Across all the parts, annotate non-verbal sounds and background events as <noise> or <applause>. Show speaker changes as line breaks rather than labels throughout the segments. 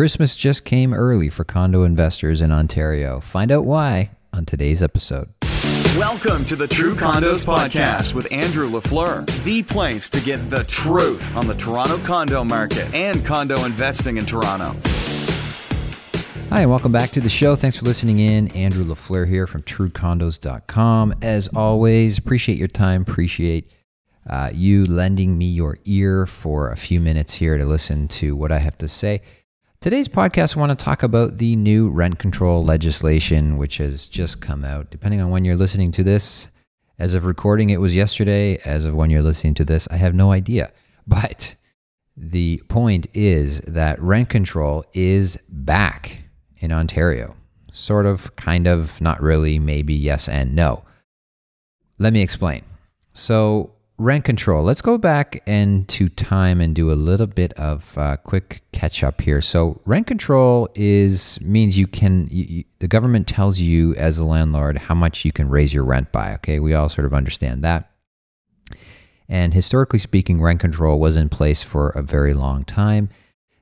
Christmas just came early for condo investors in Ontario. Find out why on today's episode.
Welcome to the True Condos Podcast with Andrew LaFleur, the place to get the truth on the Toronto condo market and condo investing in Toronto.
Hi, and welcome back to the show. Thanks for listening in. Andrew LaFleur here from truecondos.com. As always, appreciate your time, appreciate uh, you lending me your ear for a few minutes here to listen to what I have to say. Today's podcast, I want to talk about the new rent control legislation, which has just come out. Depending on when you're listening to this, as of recording, it was yesterday. As of when you're listening to this, I have no idea. <laughs> But the point is that rent control is back in Ontario. Sort of, kind of, not really, maybe, yes, and no. Let me explain. So, rent control. Let's go back into time and do a little bit of uh, quick catch up here. So, rent control is means you can you, the government tells you as a landlord how much you can raise your rent by. Okay, we all sort of understand that. And historically speaking, rent control was in place for a very long time.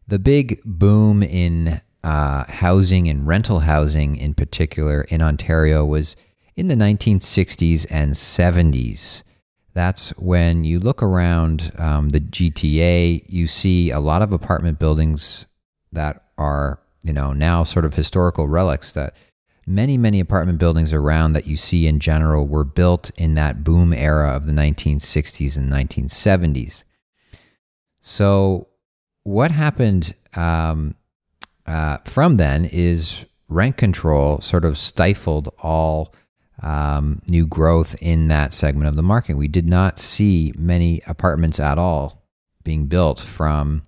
The big boom in uh, housing and rental housing, in particular in Ontario, was in the 1960s and 70s that's when you look around um, the GTA, you see a lot of apartment buildings that are, you know, now sort of historical relics that many, many apartment buildings around that you see in general were built in that boom era of the 1960s and 1970s. So, what happened um, uh, from then is rent control sort of stifled all um, new growth in that segment of the market. We did not see many apartments at all being built from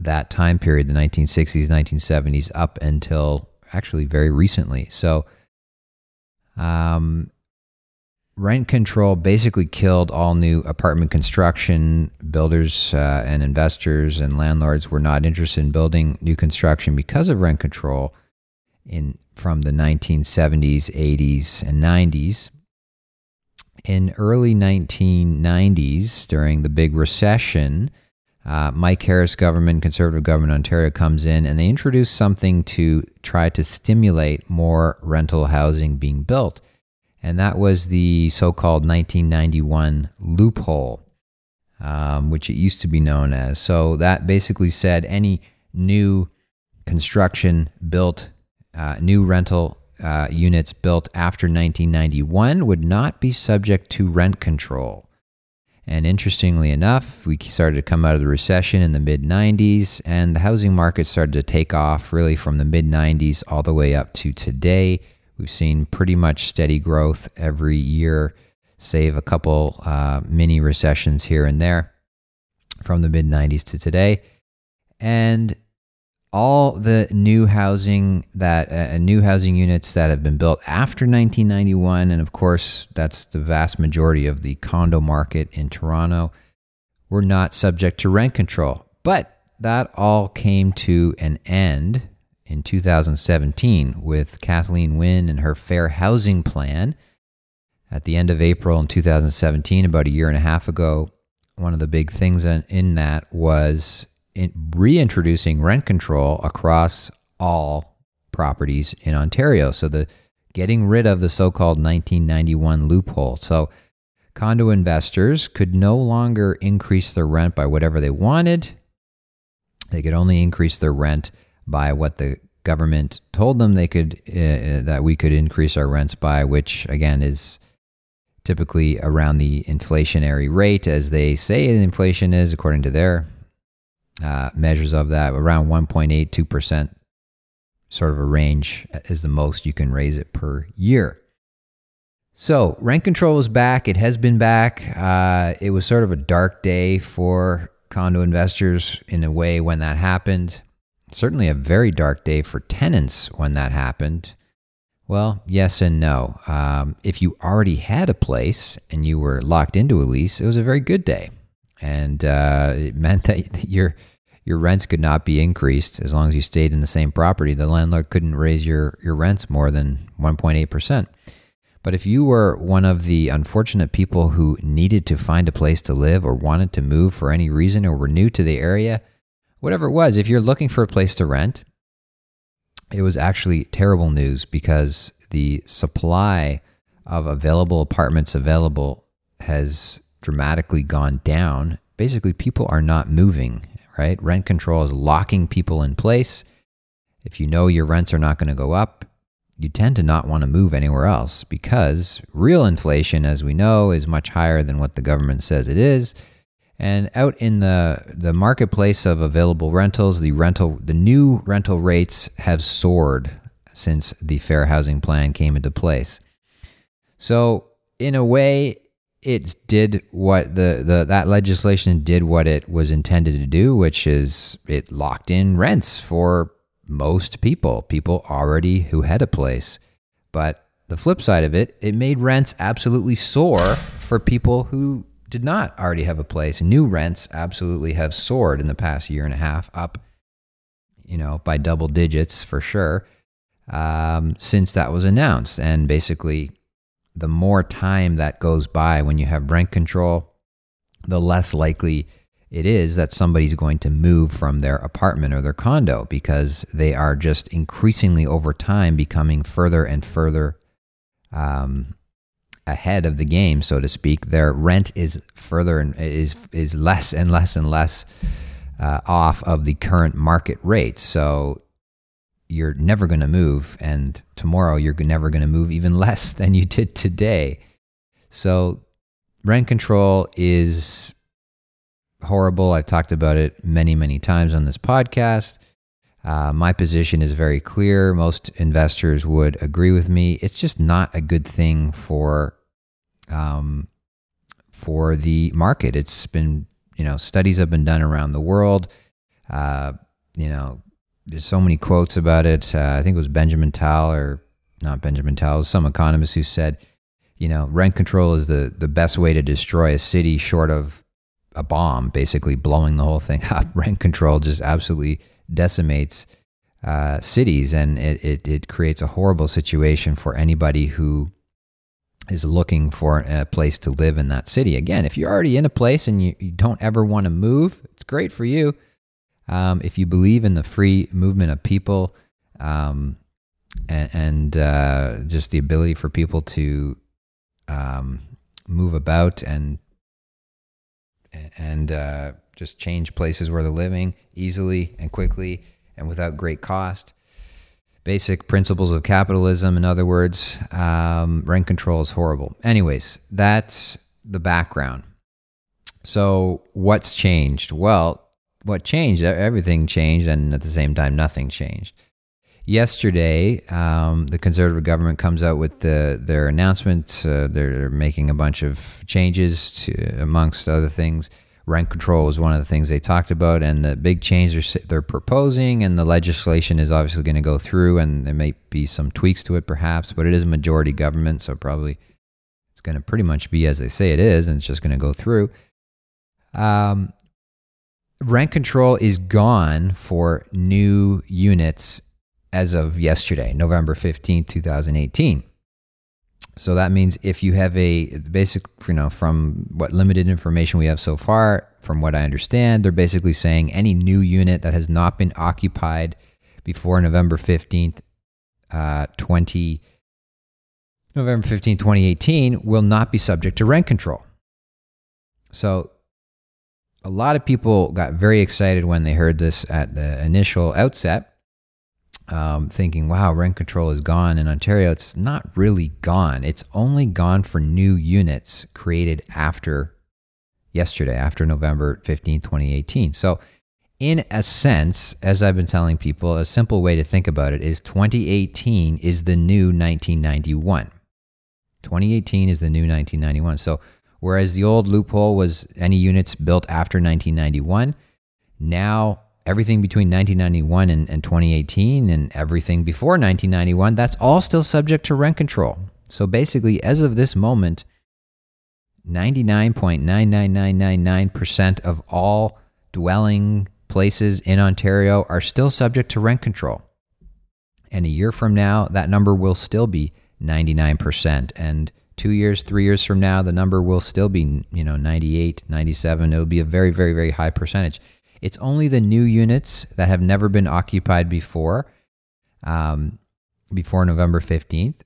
that time period, the 1960s, 1970s, up until actually very recently. So, um, rent control basically killed all new apartment construction. Builders uh, and investors and landlords were not interested in building new construction because of rent control in from the 1970s, 80s, and 90s. In early 1990s, during the big recession, uh, Mike Harris government, conservative government Ontario comes in and they introduce something to try to stimulate more rental housing being built. And that was the so called 1991 loophole, um, which it used to be known as. So that basically said any new construction built uh, new rental uh, units built after 1991 would not be subject to rent control. And interestingly enough, we started to come out of the recession in the mid 90s, and the housing market started to take off really from the mid 90s all the way up to today. We've seen pretty much steady growth every year, save a couple uh, mini recessions here and there from the mid 90s to today. And all the new housing that uh, new housing units that have been built after 1991 and of course that's the vast majority of the condo market in Toronto were not subject to rent control. But that all came to an end in 2017 with Kathleen Wynne and her fair housing plan. At the end of April in 2017 about a year and a half ago one of the big things in that was reintroducing rent control across all properties in Ontario. So the getting rid of the so-called 1991 loophole. So condo investors could no longer increase their rent by whatever they wanted. They could only increase their rent by what the government told them they could uh, uh that we could increase our rents by, which again is typically around the inflationary rate, as they say inflation is according to their uh, measures of that around 1.82%, sort of a range is the most you can raise it per year. So, rent control is back. It has been back. Uh, it was sort of a dark day for condo investors in a way when that happened. Certainly a very dark day for tenants when that happened. Well, yes and no. Um, if you already had a place and you were locked into a lease, it was a very good day and uh, it meant that <laughs> your your rents could not be increased as long as you stayed in the same property. The landlord couldn't raise your your rents more than 1.8 percent. But if you were one of the unfortunate people who needed to find a place to live or wanted to move for any reason or were new to the area, whatever it was, if you're looking for a place to rent, it was actually terrible news because the supply of available apartments available has dramatically gone down. Basically, people are not moving, right? Rent control is locking people in place. If you know your rents are not going to go up, you tend to not want to move anywhere else because real inflation, as we know, is much higher than what the government says it is. And out in the, the marketplace of available rentals, the rental the new rental rates have soared since the fair housing plan came into place. So in a way, it did what the, the that legislation did what it was intended to do, which is it locked in rents for most people, people already who had a place. But the flip side of it, it made rents absolutely soar for people who did not already have a place. New rents absolutely have soared in the past year and a half, up, you know, by double digits for sure, um, since that was announced. And basically, the more time that goes by when you have rent control, the less likely it is that somebody's going to move from their apartment or their condo because they are just increasingly over time becoming further and further um, ahead of the game, so to speak. Their rent is further and is is less and less and less uh, off of the current market rate. So you're never going to move, and tomorrow you're never going to move even <laughs> less than you did today. So rent control is horrible. I've talked about it many, many times on this podcast. Uh, my position is very clear. Most investors would agree with me. It's just not a good thing for um, for the market. It's been you know studies have been done around the world. Uh, you know, there's so many quotes about it. Uh, I think it was Benjamin Tal or not Benjamin Tal, some economist who said, you know, rent control is the the best way to destroy a city, short of a bomb, basically blowing the whole thing <laughs> up. Rent control just absolutely decimates uh, cities, and it, it, it creates a horrible situation for anybody who is looking for a place to live in that city. Again, if you're already in a place and you, you don't ever want to move, it's great for you. Um, if you believe in the free movement of people um, and, and uh, just the ability for people to um, move about and and uh, just change places where they're living easily and quickly and without great cost. Basic principles of capitalism, in other words, um, rent control is horrible. Anyways, that's the background. So, what's changed? Well, what changed? Everything changed, and at the same time, nothing changed. Yesterday, um, the conservative government comes out with the, their announcement. Uh, they're making a bunch of changes, to, amongst other things rent control was one of the things they talked about, and the big change they're, they're proposing, and the legislation is obviously going to go through, and there may be some tweaks to it perhaps, but it is a majority government, so probably it's going to pretty much be as they say it is, and it's just going to go through. Um, rent control is gone for new units as of yesterday, November 15th, 2018. So that means if you have a basic, you know, from what limited information we have so far, from what I understand, they're basically saying any new unit that has not been occupied before November 15th, uh, 20, November 15th, 2018, will not be subject to rent control. So a lot of people got very excited when they heard this at the initial outset um, thinking, wow, rent control is gone in Ontario. It's not really gone. It's only gone for new units created after yesterday, after November 15, 2018. So, in a sense, as I've been telling people, a simple way to think about it is 2018 is the new 1991. 2018 is the new 1991. So, whereas the old loophole was any units built after 1991, now everything between 1991 and, and 2018 and everything before 1991, that's all still subject to rent control. So basically, as of this moment, 99.99999% of all dwelling places in Ontario are still subject to rent control. And a year from now, that number will still be 99%. And two years, three years from now, the number will still be, you know, 98, 97. It'll be a very, very, very high percentage It's only the new units that have never been occupied before, um, before November 15th,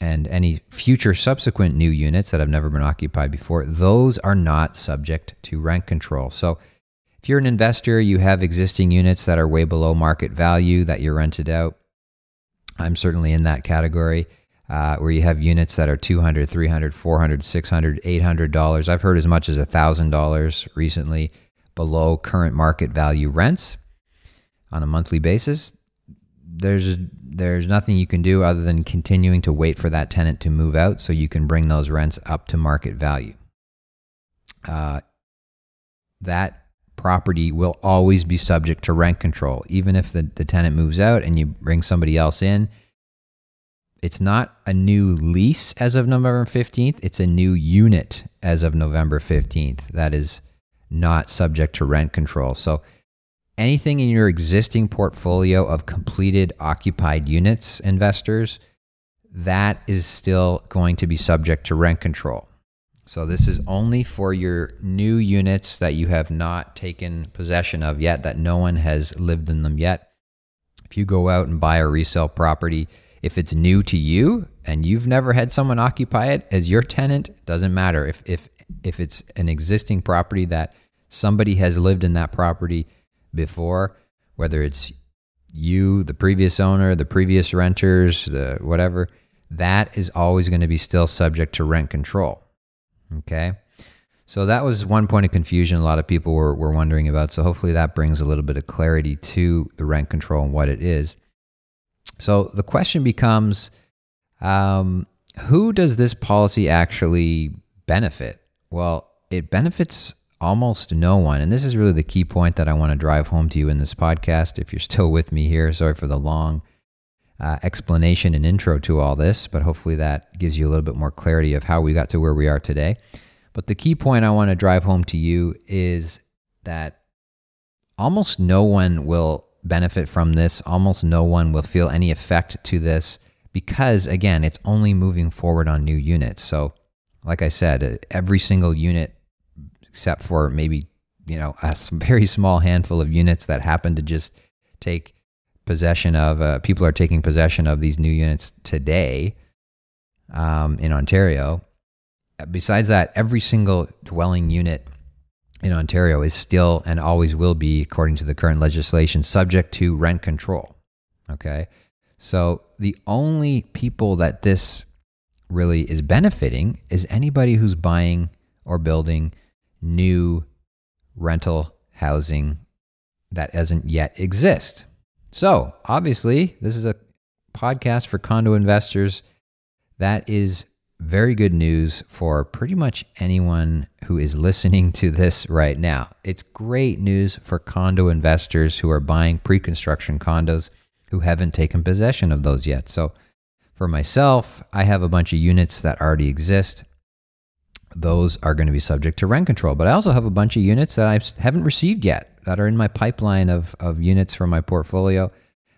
and any future subsequent new units that have never been occupied before, those are not subject to rent control. So if you're an investor, you have existing units that are way below market value that you're rented out. I'm certainly in that category. Uh, where you have units that are 200 300 400 600 800 dollars. I've heard as much as $1000 recently below current market value rents on a monthly basis. There's there's nothing you can do other than continuing to wait for that tenant to move out so you can bring those rents up to market value. Uh, that property will always be subject to rent control. Even if the, the tenant moves out and you bring somebody else in, it's not a new lease as of November 15th. It's a new unit as of November 15th that is not subject to rent control. So anything in your existing portfolio of completed occupied units, investors, that is still going to be subject to rent control. So this is only for your new units that you have not taken possession of yet, that no one has lived in them yet. If you go out and buy a resale property, if it's new to you and you've never had someone occupy it as your tenant, doesn't matter. If if if it's an existing property that somebody has lived in that property before, whether it's you, the previous owner, the previous renters, the whatever, that is always going to be still subject to rent control. Okay. So that was one point of confusion a lot of people were, were wondering about. So hopefully that brings a little bit of clarity to the rent control and what it is. So the question becomes um, who does this policy actually benefit? Well, it benefits almost no one. And this is really the key point that I want to drive home to you in this podcast. If you're still with me here, sorry for the long uh, explanation and intro to all this, but hopefully that gives you a little bit more clarity of how we got to where we are today. But the key point I want to drive home to you is that almost no one will benefit from this. Almost no one will feel any effect to this because, again, it's only moving forward on new units. So, like I said, every single unit, except for maybe, you know, a <laughs> very small handful of units that happen to just take possession of, uh, people are taking possession of these new units today um, in Ontario. Besides that, every single dwelling unit in Ontario is still and always will be, according to the current legislation, subject to rent control. Okay. So the only people that this really is benefiting is anybody who's buying or building new rental housing that doesn't yet exist. So, obviously, this is a podcast for condo investors. That is very good news for pretty much anyone who is listening to this right now. It's great news for condo investors who are buying pre construction condos who haven't taken possession of those yet. So, for myself, I have a bunch of units that already exist. Those are going to be subject to rent control. But I also have a bunch of units that I haven't received yet that are in my pipeline of, of units from my portfolio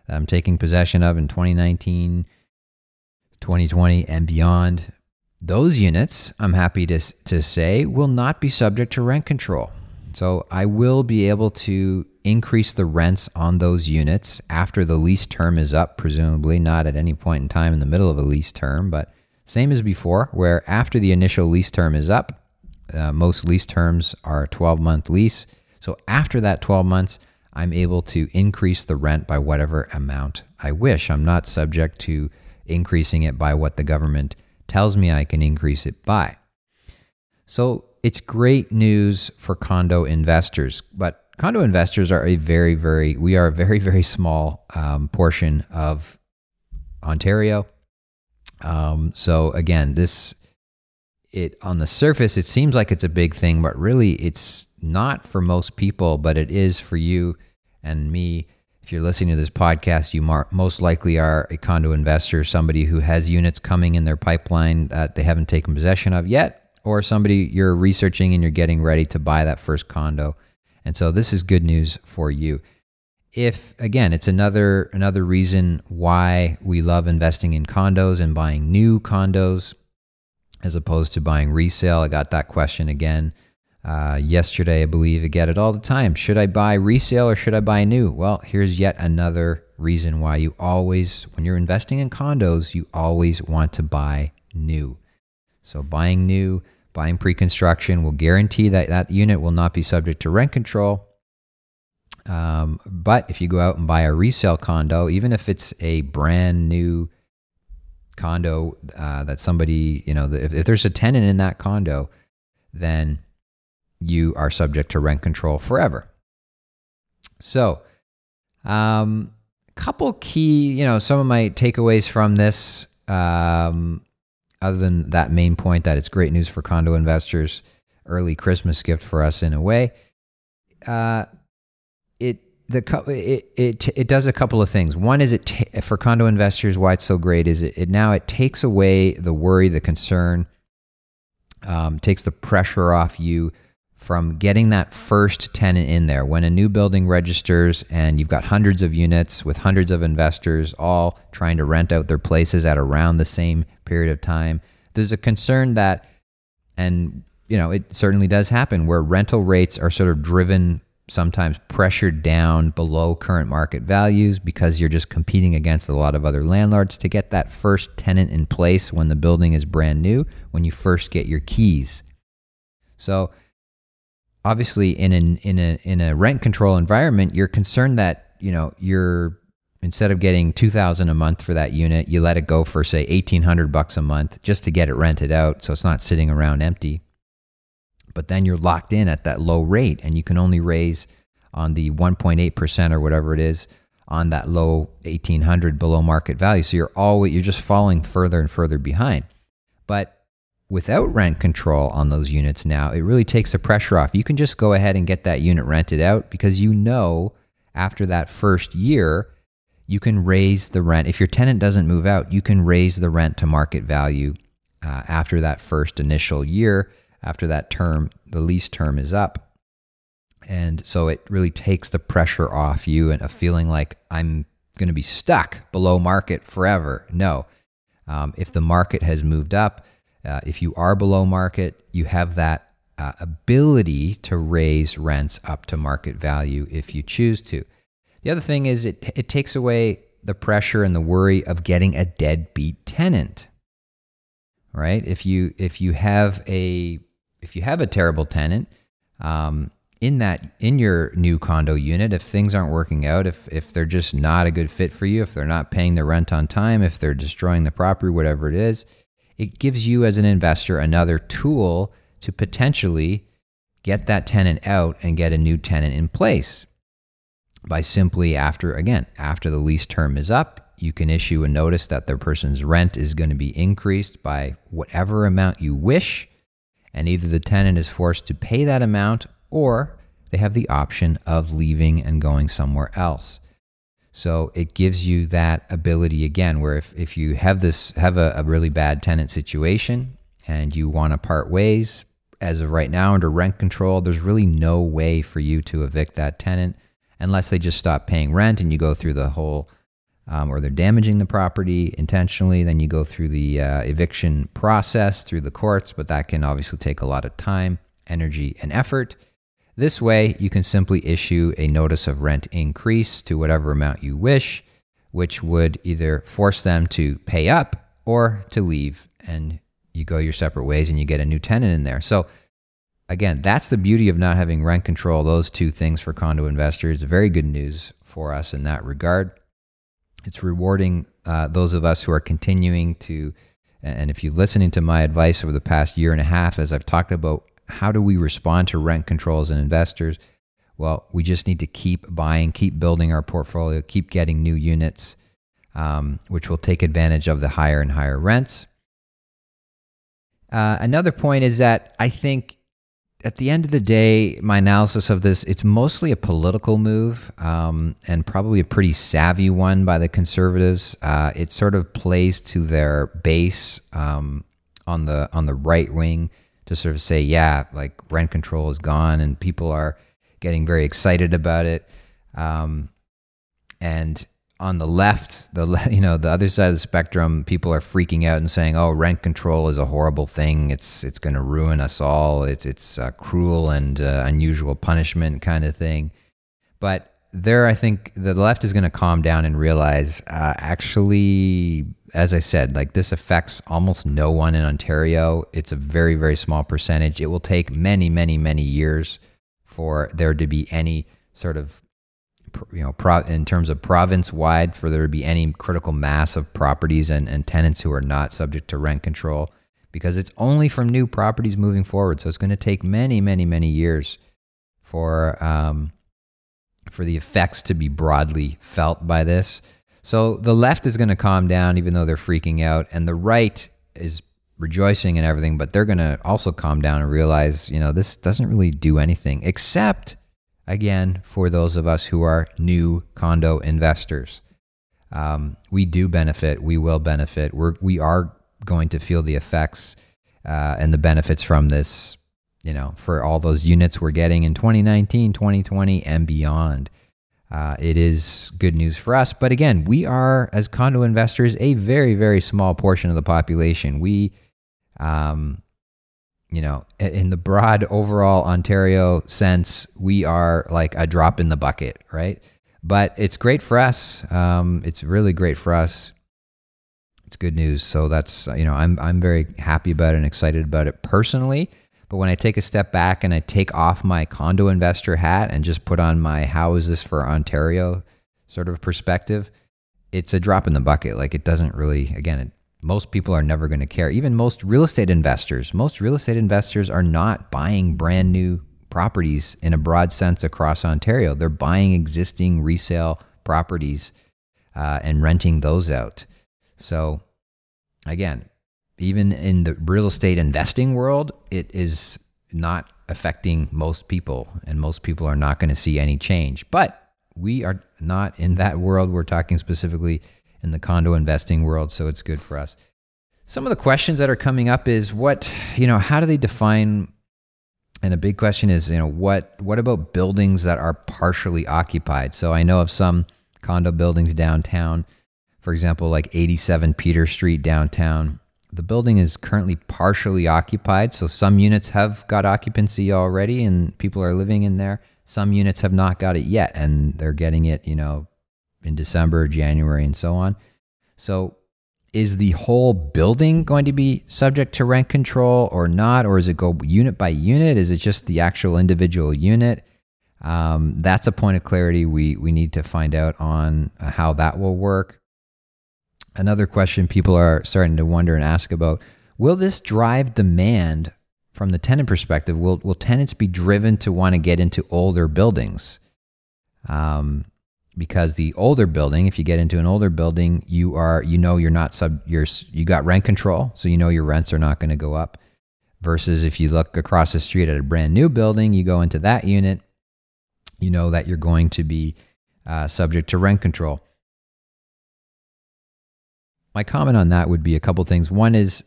that I'm taking possession of in 2019, 2020, and beyond. Those units, I'm happy to, to say, will not be subject to rent control. So I will be able to increase the rents on those units after the lease term is up, presumably not at any point in time in the middle of a lease term, but same as before, where after the initial lease term is up, uh, most lease terms are a 12 month lease. So after that 12 months, I'm able to increase the rent by whatever amount I wish. I'm not subject to increasing it by what the government tells me I can increase it by. So it's great news for condo investors, but condo investors are a very, very, we are a very, very small um, portion of Ontario. Um, so again, this, it on the surface, it seems like it's a big thing, but really it's not for most people, but it is for you and me. If you're listening to this podcast, you mar- most likely are a condo investor, somebody who has units coming in their pipeline that they haven't taken possession of yet, or somebody you're researching and you're getting ready to buy that first condo. And so this is good news for you. If again, it's another another reason why we love investing in condos and buying new condos as opposed to buying resale. I got that question again uh, yesterday, I believe. I get it all the time. Should I buy resale or should I buy new? Well, here's yet another reason why you always, when you're investing in condos, you always want to buy new. So buying new, buying pre-construction will guarantee that that unit will not be subject to rent control. Um, but if you go out and buy a resale condo, even if it's a brand new condo uh, that somebody, you know, if, if there's a tenant in that condo, then you are subject to rent control forever. So, um, couple key, you know, some of my takeaways from this, um, other than that main point that it's great news for condo investors, early Christmas gift for us in a way. Uh, it the it it it does a couple of things. One is it t- for condo investors why it's so great is it, it now it takes away the worry, the concern, um, takes the pressure off you from getting that first tenant in there. When a new building registers and you've got hundreds of units with hundreds of investors all trying to rent out their places at around the same period of time, there's a concern that, and you know, it certainly does happen where rental rates are sort of driven sometimes pressured down below current market values because you're just competing against a lot of other landlords to get that first tenant in place when the building is brand new, when you first get your keys. So, obviously in an in a in a rent control environment, you're concerned that, you know, you're instead of getting 2000 a month for that unit, you let it go for say 1800 bucks a month just to get it rented out so it's not sitting around empty. But then you're locked in at that low rate and you can only raise on the 1.8% or whatever it is on that low 1800 below market value. So you're always you're just falling further and further behind. But without rent control on those units now, it really takes the pressure off. You can just go ahead and get that unit rented out because you know after that first year, you can raise the rent. If your tenant doesn't move out, you can raise the rent to market value uh, after that first initial year, after that term, the lease term is up. And so it really takes the pressure off you and a feeling like I'm going to be stuck below market forever. No. Um, if the market has moved up, uh, if you are below market, you have that uh, ability to raise rents up to market value if you choose to. The other thing is it, it takes away the pressure and the worry of getting a deadbeat tenant. Right? If you if you have a if you have a terrible tenant, um, in that in your new condo unit if things aren't working out if if they're just not a good fit for you if they're not paying the rent on time if they're destroying the property whatever it is it gives you as an investor another tool to potentially get that tenant out and get a new tenant in place. By simply after again after the lease term is up you can issue a notice that their person's rent is going to be increased by whatever amount you wish and either the tenant is forced to pay that amount or they have the option of leaving and going somewhere else so it gives you that ability again, where if, if you have this have a, a really bad tenant situation and you want to part ways, as of right now under rent control, there's really no way for you to evict that tenant unless they just stop paying rent and you go through the whole, um, or they're damaging the property intentionally. Then you go through the uh, eviction process through the courts, but that can obviously take a lot of time, energy, and effort. This way, you can simply issue a notice of rent increase to whatever amount you wish, which would either force them to pay up or to leave, and you go your separate ways and you get a new tenant in there. So, again, that's the beauty of not having rent control. Those two things for condo investors, very good news for us in that regard. It's rewarding uh, those of us who are continuing to, and if you're listening to my advice over the past year and a half, as I've talked about how do we respond to rent controls and investors? Well, we just need to keep buying, keep building our portfolio, keep getting new units, um, which will take advantage of the higher and higher rents. Uh, another point is that I think at the end of the day, my analysis of this, it's mostly a political move um, and probably a pretty savvy one by the conservatives. Uh, it sort of plays to their base um, on the on the right wing to sort of say, yeah, like rent control is gone and people are getting very excited about it. Um, and on the left, the <laughs> you know the other side of the spectrum, people are freaking out and saying, "Oh, rent control is a horrible thing. It's it's going to ruin us all. It's it's a cruel and uh, unusual punishment kind of thing." But there, I think the left is going to calm down and realize, uh, actually, as I said, like this affects almost no one in Ontario. It's a very very small percentage. It will take many many many years for there to be any sort of you know, pro, in terms of province wide, for there to be any critical mass of properties and, and tenants who are not subject to rent control, because it's only from new properties moving forward. So it's going to take many, many, many years for um, for the effects to be broadly felt by this. So the left is going to calm down, even though they're freaking out, and the right is rejoicing and everything, but they're going to also calm down and realize, you know, this doesn't really do anything except again, for those of us who are new condo investors. Um, we do benefit. We will benefit. We're, we are going to feel the effects uh, and the benefits from this, you know, for all those units we're getting in 2019, 2020, and beyond. Uh, it is good news for us. But again, we are, as condo investors, a very, very small portion of the population. We, um, you know, in the broad overall Ontario sense, we are like a drop in the bucket, right? But it's great for us. Um, it's really great for us. It's good news. So that's you know, I'm I'm very happy about it and excited about it personally. But when I take a step back and I take off my condo investor hat and just put on my how is this for Ontario sort of perspective, it's a drop in the bucket. Like it doesn't really, again, it most people are never going to care. Even most real estate investors, most real estate investors are not buying brand new properties in a broad sense across Ontario. They're buying existing resale properties uh, and renting those out. So, again, even in the real estate investing world, it is not affecting most people, and most people are not going to see any change. But we are not in that world. We're talking specifically in the condo investing world, so it's good for us. Some of the questions that are coming up is what, you know, how do they define and a big question is, you know, what what about buildings that are partially occupied? So I know of some condo buildings downtown, for example, like 87 Peter Street downtown. The building is currently partially occupied, so some units have got occupancy already and people are living in there. Some units have not got it yet and they're getting it, you know, in December, January, and so on. So, is the whole building going to be subject to rent control or not? Or is it go unit by unit? Is it just the actual individual unit? Um, that's a point of clarity we, we need to find out on how that will work. Another question people are starting to wonder and ask about will this drive demand from the tenant perspective? Will, will tenants be driven to want to get into older buildings? Um, because the older building, if you get into an older building, you are you know you're not sub you're you got rent control, so you know your rents are not going to go up. Versus if you look across the street at a brand new building, you go into that unit, you know that you're going to be uh, subject to rent control. My comment on that would be a couple things. One is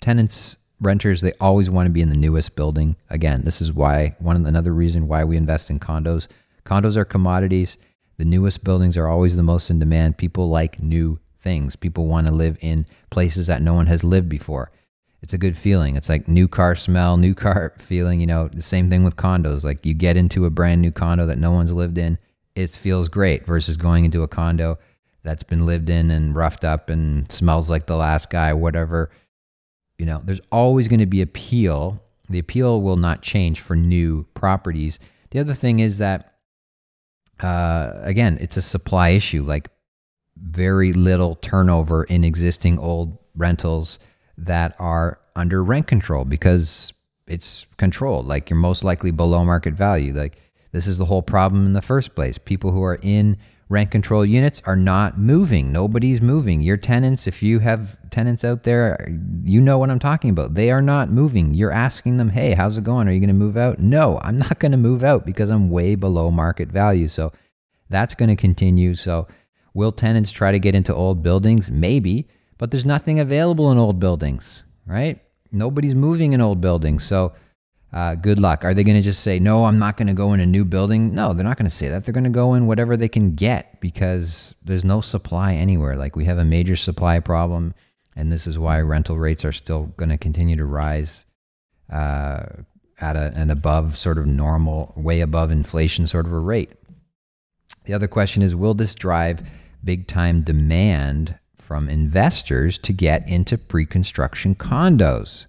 tenants, renters, they always want to be in the newest building. Again, this is why one another reason why we invest in condos Condos are commodities. The newest buildings are always the most in demand. People like new things. People want to live in places that no one has lived before. It's a good feeling. It's like new car smell, new <laughs> car feeling. You know, the same thing with condos. Like you get into a brand new condo that no one's lived in, it feels great versus going into a condo that's been lived in and roughed up and smells like the last guy, whatever. You know, there's always going to be appeal. The appeal will not change for new properties. The other thing is that uh, again, it's a supply issue. Like very little turnover in existing old rentals that are under rent control because it's controlled. Like you're most likely below market value. Like this is the whole problem in the first place. People who are in rent control units are not moving. Nobody's moving. Your tenants, if you have tenants out there, you know what I'm talking about. They are not moving. You're asking them, hey, how's it going? Are you going to move out? No, I'm not going to move out because I'm way below market value. So that's going to continue. So will tenants try to get into old buildings? Maybe, but there's nothing available in old buildings, right? Nobody's moving in old buildings. So uh, good luck. Are they going to just say, no, I'm not going to go in a new building? No, they're not going to say that. They're going to go in whatever they can get because there's no supply anywhere. Like we have a major supply problem, and this is why rental rates are still going to continue to rise uh, at a, an above sort of normal, way above inflation sort of a rate. The other question is Will this drive big time demand from investors to get into pre construction condos?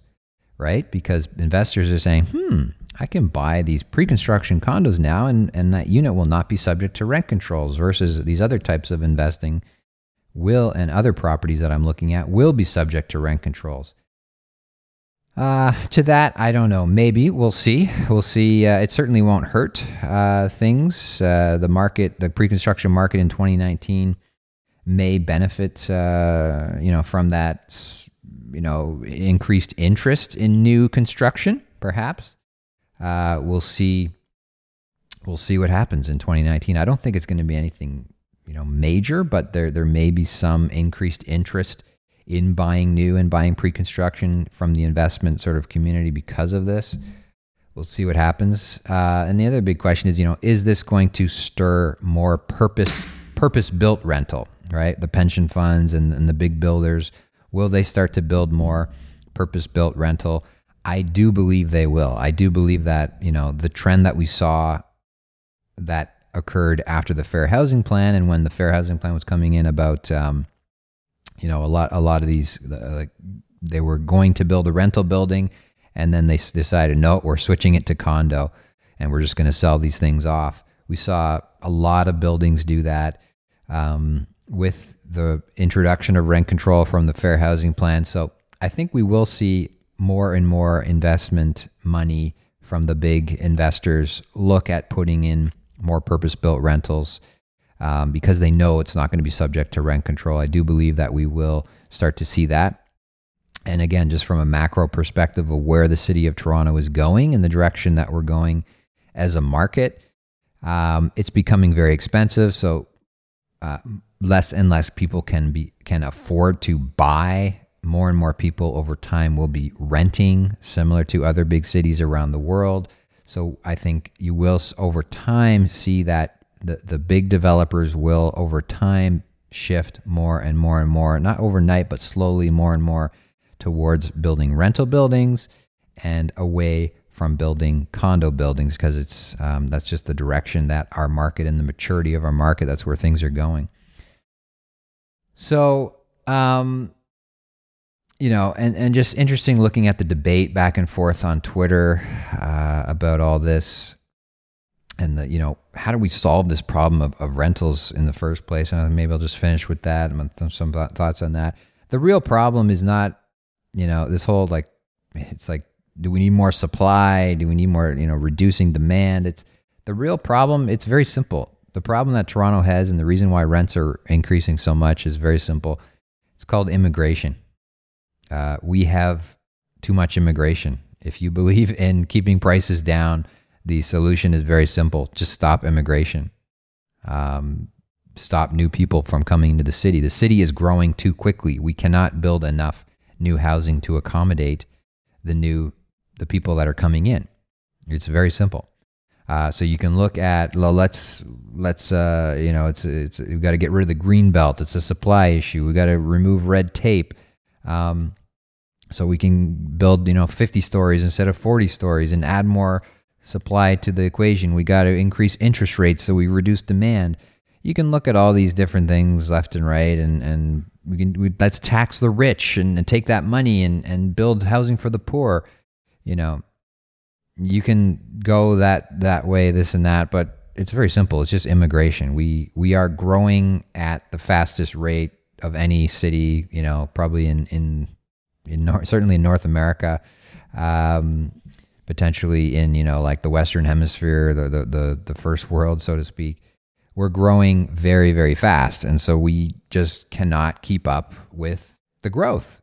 Right? Because investors are saying, hmm, I can buy these pre construction condos now, and, and that unit will not be subject to rent controls versus these other types of investing will and other properties that I'm looking at will be subject to rent controls. Uh, to that, I don't know. Maybe we'll see. We'll see. Uh, it certainly won't hurt uh, things. Uh, the market, the pre-construction market in 2019, may benefit, uh, you know, from that, you know, increased interest in new construction. Perhaps uh, we'll see. We'll see what happens in 2019. I don't think it's going to be anything, you know, major, but there there may be some increased interest in buying new and buying pre-construction from the investment sort of community because of this. We'll see what happens. Uh, and the other big question is, you know, is this going to stir more purpose purpose built rental? Right, the pension funds and, and the big builders will they start to build more purpose built rental? I do believe they will. I do believe that you know the trend that we saw that occurred after the fair housing plan and when the fair housing plan was coming in about um, you know a lot a lot of these uh, like they were going to build a rental building and then they decided no we're switching it to condo and we're just going to sell these things off we saw a lot of buildings do that um, with the introduction of rent control from the fair housing plan so i think we will see more and more investment money from the big investors look at putting in more purpose built rentals um, because they know it's not going to be subject to rent control. I do believe that we will start to see that. And again, just from a macro perspective of where the city of Toronto is going and the direction that we're going as a market, um, it's becoming very expensive. So uh, less and less people can be can afford to buy. More and more people over time will be renting, similar to other big cities around the world. So I think you will over time see that the, the big developers will over time shift more and more and more, not overnight, but slowly more and more towards building rental buildings and away from building condo buildings because it's um, that's just the direction that our market and the maturity of our market that's where things are going. So, um, you know, and and just interesting looking at the debate back and forth on Twitter uh, about all this and the you know how do we solve this problem of, of rentals in the first place? And maybe i'll just finish with that some thoughts on that. The real problem is not you know this whole like it's like do we need more supply? Do we need more you know reducing demand? It's the real problem it's very simple the problem that toronto has and the reason why rents are increasing so much is very simple it's called immigration uh, we have too much immigration if you believe in keeping prices down the solution is very simple just stop immigration, um, stop new people from coming into the city. The city is growing too quickly. We cannot build enough new housing to accommodate the new the people that are coming in. It's very simple. Uh, so you can look at well, let's let's uh, you know it's it's we've got to get rid of the green belt. It's a supply issue. We've got to remove red tape. Um, so we can build you know 50 stories instead of 40 stories and add more supply to the equation. We got to increase interest rates so we reduce demand. You can look at all these different things left and right, and and we can we, let's tax the rich and, and take that money and and build housing for the poor. You know, you can go that that way, this and that, but it's very simple. It's just immigration. We we are growing at the fastest rate of any city. You know, probably in in in North, certainly in North America. Um, potentially in you know like the Western Hemisphere, the the the, the first world, so to speak. We're growing very very fast, and so we just cannot keep up with the growth.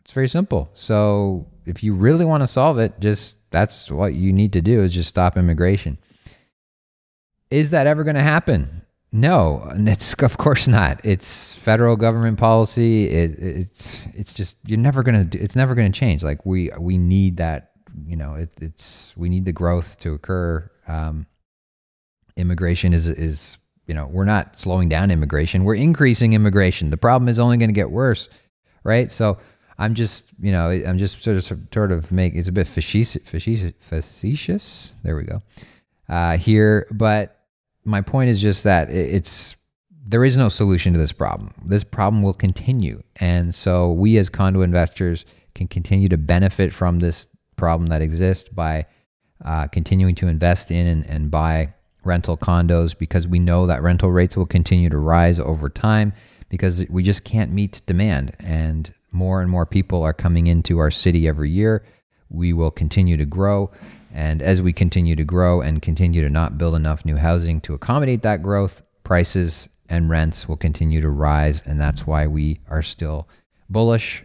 It's very simple. So if you really want to solve it, just that's what you need to do is just stop immigration. Is that ever going to happen? No, it's <laughs> of course not. It's federal government policy. It, it's it's just you're never gonna. It's never gonna change. Like we we need that you know, it, it's we need the growth to occur. Um, immigration is is you know we're not slowing down immigration; we're increasing immigration. The problem is only going to get worse, right? So I'm just you know I'm just sort of sort of make it's a bit facetious facetious, facetious. There we go. Uh, here, but my point is just that it's there is no solution to this problem. This problem will continue, and so we as condo investors can continue to benefit from this problem that exists by uh, continuing to invest in and, and buy rental condos because we know that rental rates will continue to rise over time because we just can't meet demand and more and more people are coming into our city every year. We will continue to grow. And as we continue to grow and continue to not build enough new housing to accommodate that growth, prices and rents will continue to rise. And that's why we are still bullish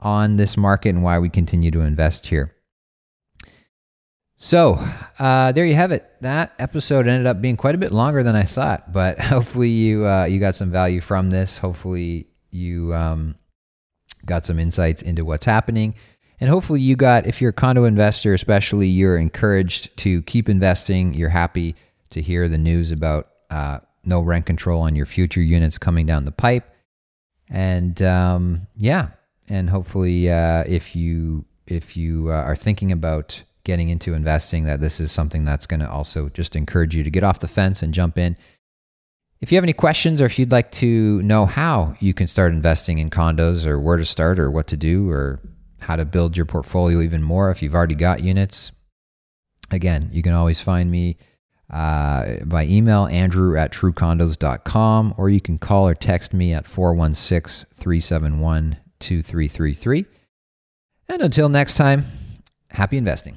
on this market and why we continue to invest here. So uh, there you have it. That episode ended up being quite a bit longer than I thought, but <laughs> hopefully you uh, you got some value from this. Hopefully you um, got some insights into what's happening, and hopefully you got if you're a condo investor, especially you're encouraged to keep investing. You're happy to hear the news about uh, no rent control on your future units coming down the pipe, and um, yeah, and hopefully uh, if you if you uh, are thinking about getting into investing that this is something that's going to also just encourage you to get off the fence and jump in. If you have any questions or if you'd like to know how you can start investing in condos or where to start or what to do or how to build your portfolio even more if you've already got units, again, you can always find me uh, by email, andrew at truecondos.com, or you can call or text me at 416 371 2333. And until next time, happy investing.